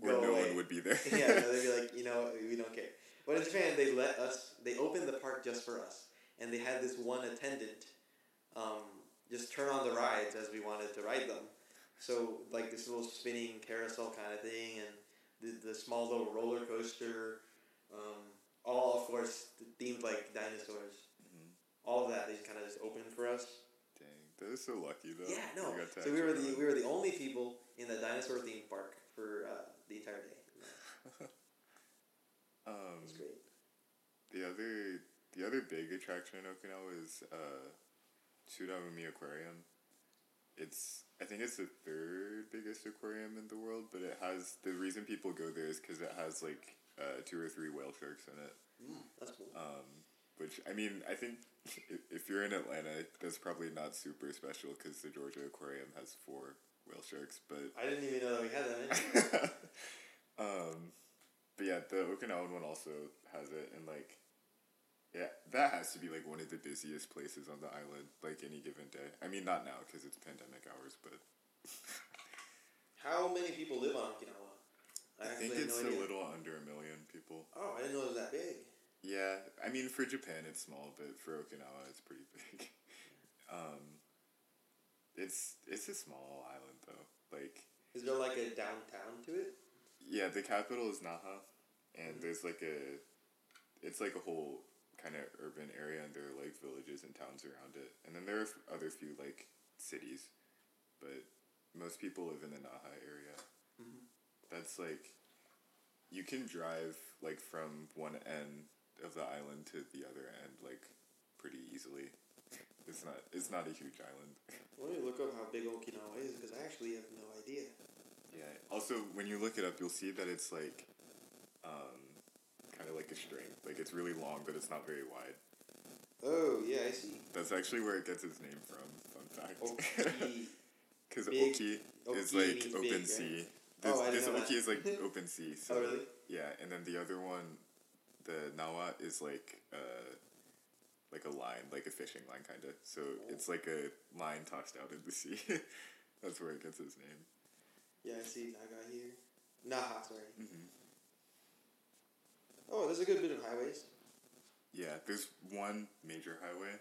[SPEAKER 2] go
[SPEAKER 3] no
[SPEAKER 2] away.
[SPEAKER 3] one would be there. <laughs>
[SPEAKER 2] yeah, no, they'd be <laughs> like, you know, we don't care. But in Japan, they let us. They opened the park just for us, and they had this one attendant um, just turn on the rides as we wanted to ride them. So like this little spinning carousel kind of thing, and the, the small little roller coaster, um, all of course themed like dinosaurs.
[SPEAKER 3] Mhm.
[SPEAKER 2] All of that they kind of just opened for us.
[SPEAKER 3] Dang, that is so lucky though.
[SPEAKER 2] Yeah, no.
[SPEAKER 3] You
[SPEAKER 2] So we were the we were the only people in the dinosaur theme park for uh, the entire day. <laughs>
[SPEAKER 3] um,
[SPEAKER 2] It was great.
[SPEAKER 3] the other the other big attraction in Okinawa is uh, Churaumi Aquarium. It's I think it's the third biggest aquarium in the world, but it has the reason people go there is because it has like uh, two or three whale sharks in it.
[SPEAKER 2] Mm, that's cool.
[SPEAKER 3] um, which I mean, I think if you're in Atlanta, that's probably not super special because the Georgia Aquarium has four whale sharks. But
[SPEAKER 2] I didn't even know that we had that. <laughs>
[SPEAKER 3] um, but yeah, the Okinawan one also has it, and like, yeah, that has to be like one of the busiest places on the island, like any given day. I mean, not now because it's pandemic hours, but <laughs>
[SPEAKER 2] How many people live on Okinawa?
[SPEAKER 3] I,
[SPEAKER 2] actually
[SPEAKER 3] think it's
[SPEAKER 2] no
[SPEAKER 3] a
[SPEAKER 2] idea.
[SPEAKER 3] little under a million people.
[SPEAKER 2] Oh, I didn't know it was that big.
[SPEAKER 3] Yeah, I mean for Japan it's small, but for Okinawa it's pretty big. <laughs> um, it's it's a small island though. Like
[SPEAKER 2] Is there like a downtown to it?
[SPEAKER 3] yeah, the capital is Naha, and
[SPEAKER 2] Mhm.
[SPEAKER 3] there's like a, it's like a whole kind of urban area, and there are like villages and towns around it, and then there are other few like cities, but most people live in the Naha area.
[SPEAKER 2] Mhm.
[SPEAKER 3] That's like, you can drive like from one end of the island to the other end like pretty easily. It's not it's not a huge island. <laughs>
[SPEAKER 2] Let me look up how big Okinawa is because I actually have no idea.
[SPEAKER 3] Yeah. Also, when you look it up, you'll see that it's like, like string. Like it's really long, but it's not very wide.
[SPEAKER 2] Oh yeah, I see.
[SPEAKER 3] That's actually where it gets its name from. Fun fact. Because <laughs>
[SPEAKER 2] Big-
[SPEAKER 3] Oki is like open
[SPEAKER 2] big,
[SPEAKER 3] sea.
[SPEAKER 2] right?
[SPEAKER 3] This,
[SPEAKER 2] Oh,
[SPEAKER 3] this Oki
[SPEAKER 2] that.
[SPEAKER 3] is like <laughs> open sea. So
[SPEAKER 2] oh really?
[SPEAKER 3] yeah, and then the other one, the Nawa is like uh, like a line, like a fishing line, kind of. So it's like a line tossed out in the sea. <laughs> That's where it gets its name.
[SPEAKER 2] Yeah, I see Naga here. Naha, sorry.
[SPEAKER 3] hmm
[SPEAKER 2] Oh, there's a good bit of highways.
[SPEAKER 3] Yeah, there's one major highway.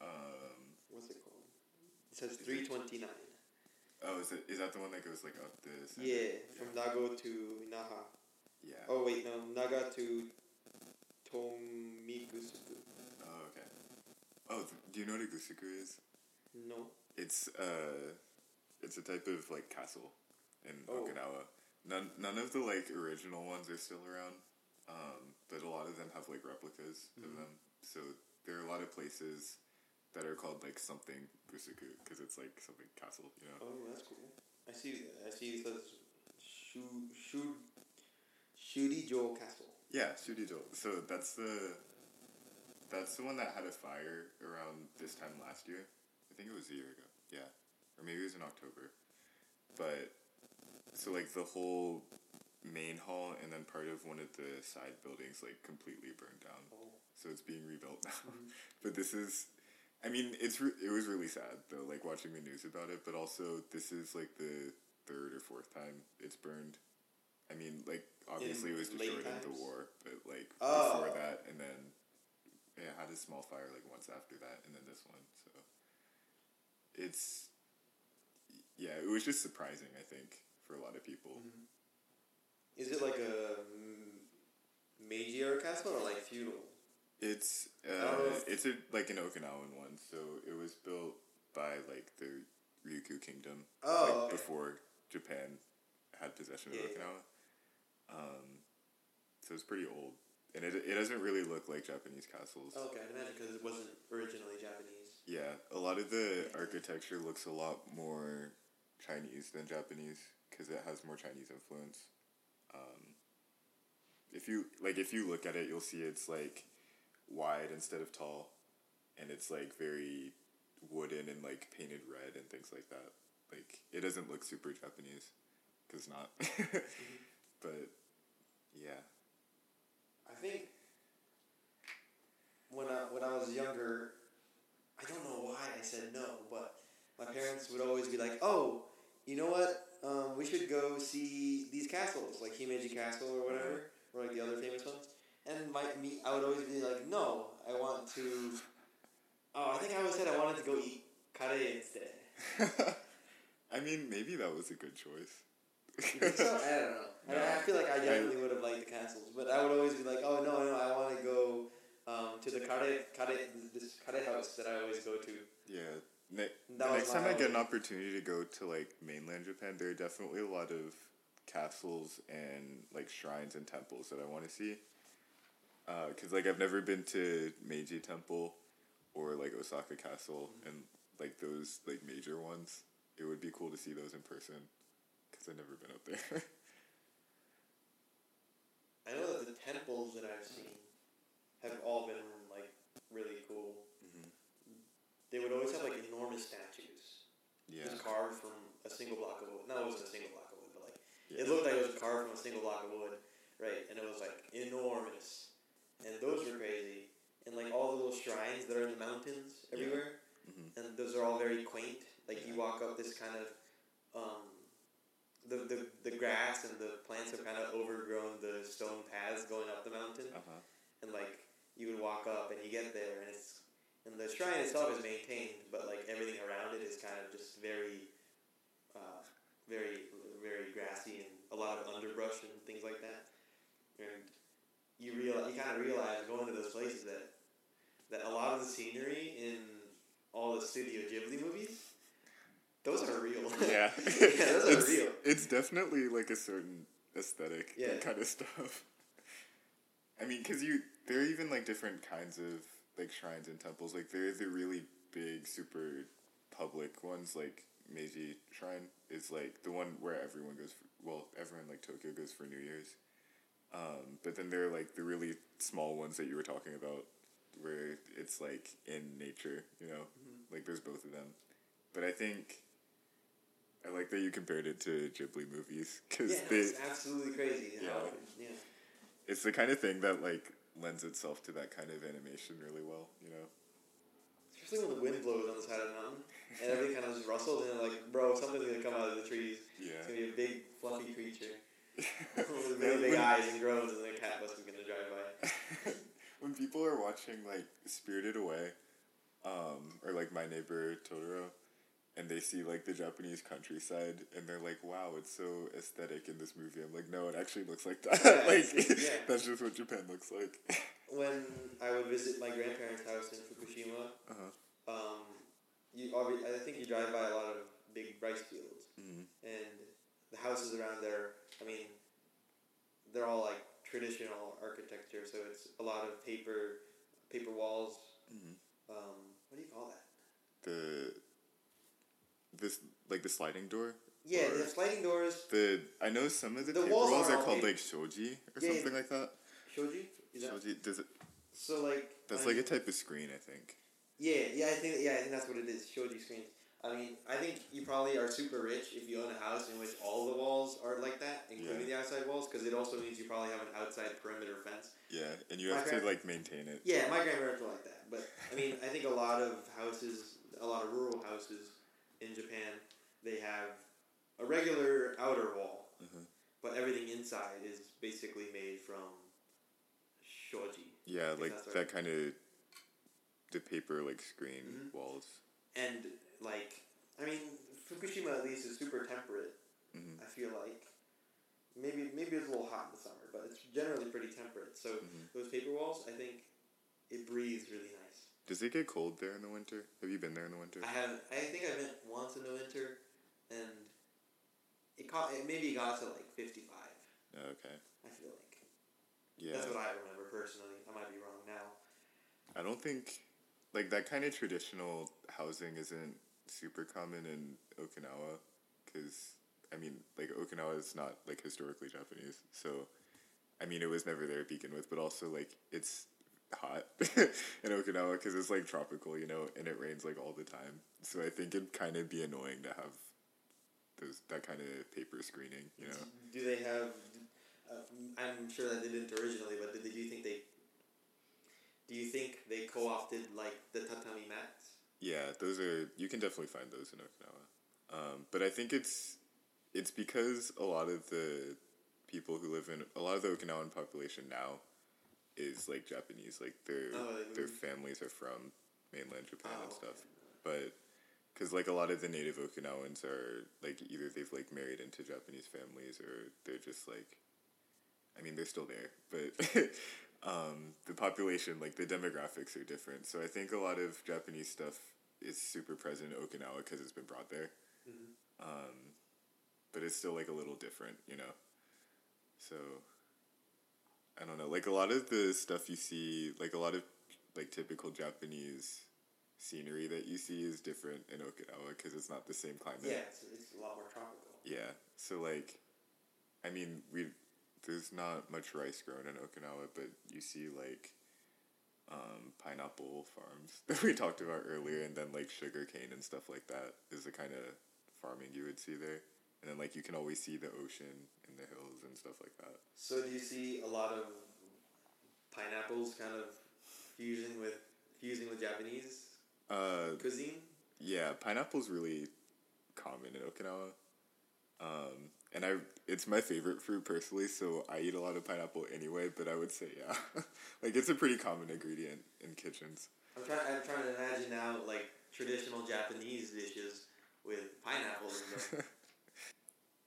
[SPEAKER 3] Um,
[SPEAKER 2] What's it called? It says three twenty nine.
[SPEAKER 3] oh, is it is that the one that goes like up this?
[SPEAKER 2] Yeah, from Nago to Naha.
[SPEAKER 3] Yeah.
[SPEAKER 2] Oh wait, no, Naga to Tomigusuku.
[SPEAKER 3] Oh, okay. Oh, th- do you know what a gusuku is?
[SPEAKER 2] No.
[SPEAKER 3] It's uh, it's a type of like castle in
[SPEAKER 2] Oh.
[SPEAKER 3] Okinawa. None none of the like original ones are still around, um, but a lot of them have like replicas of
[SPEAKER 2] Mhm.
[SPEAKER 3] them. So there are a lot of places that are called like something gusuku because it's like something castle, you know.
[SPEAKER 2] Oh, that's cool. I see. I see. It says Shu Shu Shurijo Castle.
[SPEAKER 3] Yeah, Shurijo. So that's the that's the one that had a fire around this time last year. I think it was a year ago. Yeah, or maybe it was in October. But so like the whole main hall and then part of one of the side buildings like completely burned down.
[SPEAKER 2] Oh.
[SPEAKER 3] So it's being rebuilt now.
[SPEAKER 2] Mhm. <laughs>
[SPEAKER 3] but this is. I mean, it's re- it was really sad though, like watching the news about it. But also, this is like the third or fourth time it's burned. I mean, like obviously it was destroyed in the war, but like
[SPEAKER 2] Oh.
[SPEAKER 3] before that, and then it had a small fire like once after that, and then this one. So it's yeah, it was just surprising. I think for a lot of people.
[SPEAKER 2] Is it like a mm, Meiji era castle or like feudal?
[SPEAKER 3] It's uh, it's a like an Okinawan one, so it was built by like the Ryukyu Kingdom,
[SPEAKER 2] Oh,
[SPEAKER 3] like
[SPEAKER 2] okay.
[SPEAKER 3] before Japan had possession of
[SPEAKER 2] Yeah, yeah.
[SPEAKER 3] Okinawa. Um, so it's pretty old, and it it doesn't really look like Japanese castles.
[SPEAKER 2] Oh, okay, I'd imagine because it wasn't originally Japanese.
[SPEAKER 3] Yeah, a lot of the architecture looks a lot more Chinese than Japanese because it has more Chinese influence. Um, if you like, if you look at it, you'll see it's like wide instead of tall, and it's like very wooden and like painted red and things like that. Like it doesn't look super Japanese, cause not. <laughs> but yeah,
[SPEAKER 2] I think when I when I was younger, I don't know why I said no, but my parents would always be like, "Oh, you know what? Um, we should go see these castles, like Himeji Castle or whatever, or like the other famous ones." And my me, I would always be like, "No, I want to." Oh, I think I always said I wanted to go eat kare instead. <laughs>
[SPEAKER 3] I mean maybe that was a good choice.
[SPEAKER 2] So? I don't know. I, <laughs> I feel like I definitely would have liked the castles, but I would always be like, "Oh no, no, I want to go um, to the kare kare this kare house that I always go to."
[SPEAKER 3] Yeah. Ne- the next time I get an opportunity to go to like mainland Japan, there are definitely a lot of castles and like shrines and temples that I want to see. Because like I've never been to Meiji Temple or like Osaka Castle
[SPEAKER 2] Mm-hmm.
[SPEAKER 3] and like those like major ones. It would be cool to see those in person because I've never been up there. <laughs>
[SPEAKER 2] I know that the temples that I've seen have all been like really cool.
[SPEAKER 3] Mhm.
[SPEAKER 2] They would always have like enormous statues,
[SPEAKER 3] Yeah.
[SPEAKER 2] just carved from a single block of wood. No, it wasn't a single block of wood, but like
[SPEAKER 3] yeah.
[SPEAKER 2] it looked like it was carved from a single block of wood, right? And it was like enormous, and those were crazy. And like all the little shrines that are in the mountains everywhere,
[SPEAKER 3] Mhm.
[SPEAKER 2] and those are all very quaint. Like you walk up this kind of, um, the, the the grass and the plants have kind of overgrown the stone paths going up the mountain,
[SPEAKER 3] Uh-huh.
[SPEAKER 2] and like you would walk up and you get there and it's and the shrine itself is maintained, but like everything around it is kind of just very, uh, very very grassy and a lot of underbrush and things like that. And you real you kind of realize going to those places that that a lot of the scenery in all the Studio Ghibli movies, those are real. <laughs>
[SPEAKER 3] Yeah.
[SPEAKER 2] yeah, those are
[SPEAKER 3] it's,
[SPEAKER 2] real.
[SPEAKER 3] It's definitely like a certain aesthetic,
[SPEAKER 2] Yeah.
[SPEAKER 3] kind of stuff. I mean, because you, there are even like different kinds of like shrines and temples. Like there are the really big, super public ones, like Meiji Shrine is like the one where everyone goes. For, well, everyone like Tokyo goes for New Year's. Um, but then there are like the really small ones that you were talking about, where it's like in nature. You know, like there's both of them. But I think I like that you compared it to Ghibli movies because
[SPEAKER 2] Yeah,
[SPEAKER 3] they
[SPEAKER 2] it's absolutely crazy.
[SPEAKER 3] Yeah.
[SPEAKER 2] Yeah.
[SPEAKER 3] it's the kind of thing that like lends itself to that kind of animation really well. You know.
[SPEAKER 2] Especially when the wind blows on the side of the mountain and everything kind of just rustles and like, bro, something's gonna come out of the trees. It's
[SPEAKER 3] Yeah.
[SPEAKER 2] gonna be a big fluffy creature <laughs> <laughs> with really big eyes and groans and the cat bus is gonna drive by. <laughs>
[SPEAKER 3] when people are watching like Spirited Away, um, or like My Neighbor Totoro, and they see like the Japanese countryside, and they're like, "Wow, it's so aesthetic in this movie." I'm like, "No, it actually looks like that. <laughs>
[SPEAKER 2] Yeah,
[SPEAKER 3] like
[SPEAKER 2] yeah.
[SPEAKER 3] that's just what Japan looks like."
[SPEAKER 2] When I would visit my grandparents' house in Fukushima,
[SPEAKER 3] uh-huh.
[SPEAKER 2] um, you obvi- I think you drive by a lot of big rice fields,
[SPEAKER 3] Mhm.
[SPEAKER 2] and the houses around there. I mean, they're all like traditional architecture, so it's a lot of paper, paper walls.
[SPEAKER 3] Mhm.
[SPEAKER 2] Um, what do you call that?
[SPEAKER 3] The this like the sliding door.
[SPEAKER 2] Yeah, the sliding doors.
[SPEAKER 3] The I know some of the,
[SPEAKER 2] The
[SPEAKER 3] paper
[SPEAKER 2] walls
[SPEAKER 3] walls
[SPEAKER 2] are
[SPEAKER 3] are called like shoji or
[SPEAKER 2] Yeah,
[SPEAKER 3] something like that.
[SPEAKER 2] Shoji. Is that
[SPEAKER 3] Shoji does it?
[SPEAKER 2] so? Like
[SPEAKER 3] That's
[SPEAKER 2] I
[SPEAKER 3] like a type of screen, I think.
[SPEAKER 2] Yeah, yeah, I think yeah, I think that's what it is. Shoji screens. I mean, I think you probably are super rich if you own a house in which all the walls are like that, including the outside walls, because it also means you probably have an outside perimeter fence.
[SPEAKER 3] Yeah, and you
[SPEAKER 2] My
[SPEAKER 3] have to like maintain it.
[SPEAKER 2] Yeah, my grandparents were like that, but I mean, I think a lot of houses, a lot of rural houses in Japan, they have a regular outer wall,
[SPEAKER 3] Mhm.
[SPEAKER 2] but everything inside is basically made from shoji.
[SPEAKER 3] Yeah, like that kind of the paper like screen
[SPEAKER 2] Mhm.
[SPEAKER 3] walls.
[SPEAKER 2] and like I mean Fukushima at least is super temperate.
[SPEAKER 3] Mhm.
[SPEAKER 2] I feel like maybe maybe it's a little hot in the summer, but it's generally pretty temperate. So
[SPEAKER 3] Mhm.
[SPEAKER 2] those paper walls, I think it breathes really nice.
[SPEAKER 3] Does it get cold there in the winter? Have you been there in the winter?
[SPEAKER 2] I have I think I went once in the winter, and it caught it maybe got to like fifty five.
[SPEAKER 3] Okay.
[SPEAKER 2] I feel like
[SPEAKER 3] Yeah.
[SPEAKER 2] that's what I remember personally. I might be wrong now.
[SPEAKER 3] I don't think like that kind of traditional housing isn't super common in Okinawa because I mean like Okinawa is not like historically Japanese, so I mean it was never there to begin with, but also like it's hot <laughs> in Okinawa because it's like tropical, you know, and it rains like all the time. So I think it'd kind of be annoying to have those that kind of paper screening, you know.
[SPEAKER 2] Do they have? Uh, I'm sure that they didn't originally, but did, did you think they? Do you think they co-opted like the tatami mats?
[SPEAKER 3] Yeah, those are you can definitely find those in Okinawa. Um, but I think it's it's because a lot of the people who live in a lot of the Okinawan population now is like Japanese, like their
[SPEAKER 2] Oh,
[SPEAKER 3] their families are from mainland Japan and
[SPEAKER 2] Oh,
[SPEAKER 3] stuff. But because like a lot of the native Okinawans are like either they've like married into Japanese families or they're just like, I mean they're still there, but <laughs> um, the population like the demographics are different. So I think a lot of Japanese stuff is super present in Okinawa because it's been brought there. Um, but it's still like a little different, you know. So I don't know, like a lot of the stuff you see, like a lot of like typical Japanese scenery that you see is different in Okinawa because it's not the same climate.
[SPEAKER 2] Yeah, it's, it's a lot more tropical.
[SPEAKER 3] Yeah. So like, I mean, we there's not much rice grown in Okinawa, but you see like um, pineapple farms <laughs> that we talked about earlier, and then like sugar cane and stuff like that is the kind of farming you would see there. And then like you can always see the ocean and the hills and stuff like that.
[SPEAKER 2] So do you see a lot of pineapples kind of fusion with fusing with Japanese
[SPEAKER 3] Uh,
[SPEAKER 2] cuisine?
[SPEAKER 3] yeah, pineapple's really common in Okinawa. Um, and I, it's my favorite fruit personally, so I eat a lot of pineapple anyway. But I would say, yeah, <laughs> like it's a pretty common ingredient in kitchens.
[SPEAKER 2] I'm trying. I'm trying to imagine now like traditional Japanese dishes with pineapples. In them. <laughs>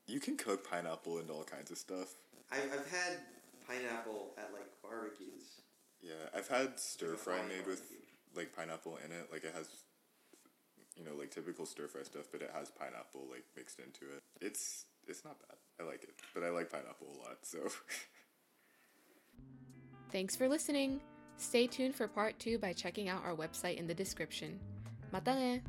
[SPEAKER 3] You can cook pineapple into all kinds of stuff.
[SPEAKER 2] I've, I've had pineapple at like barbecues.
[SPEAKER 3] Yeah, I've had stir fry made
[SPEAKER 2] barbecue.
[SPEAKER 3] with like pineapple in it. Like it has, you know, like typical stir fry stuff, but it has pineapple like mixed into it. It's it's not bad. I like it, but I like pineapple a lot. So. <laughs>
[SPEAKER 1] Thanks for listening. Stay tuned for part two by checking out our website in the description. Mata ne!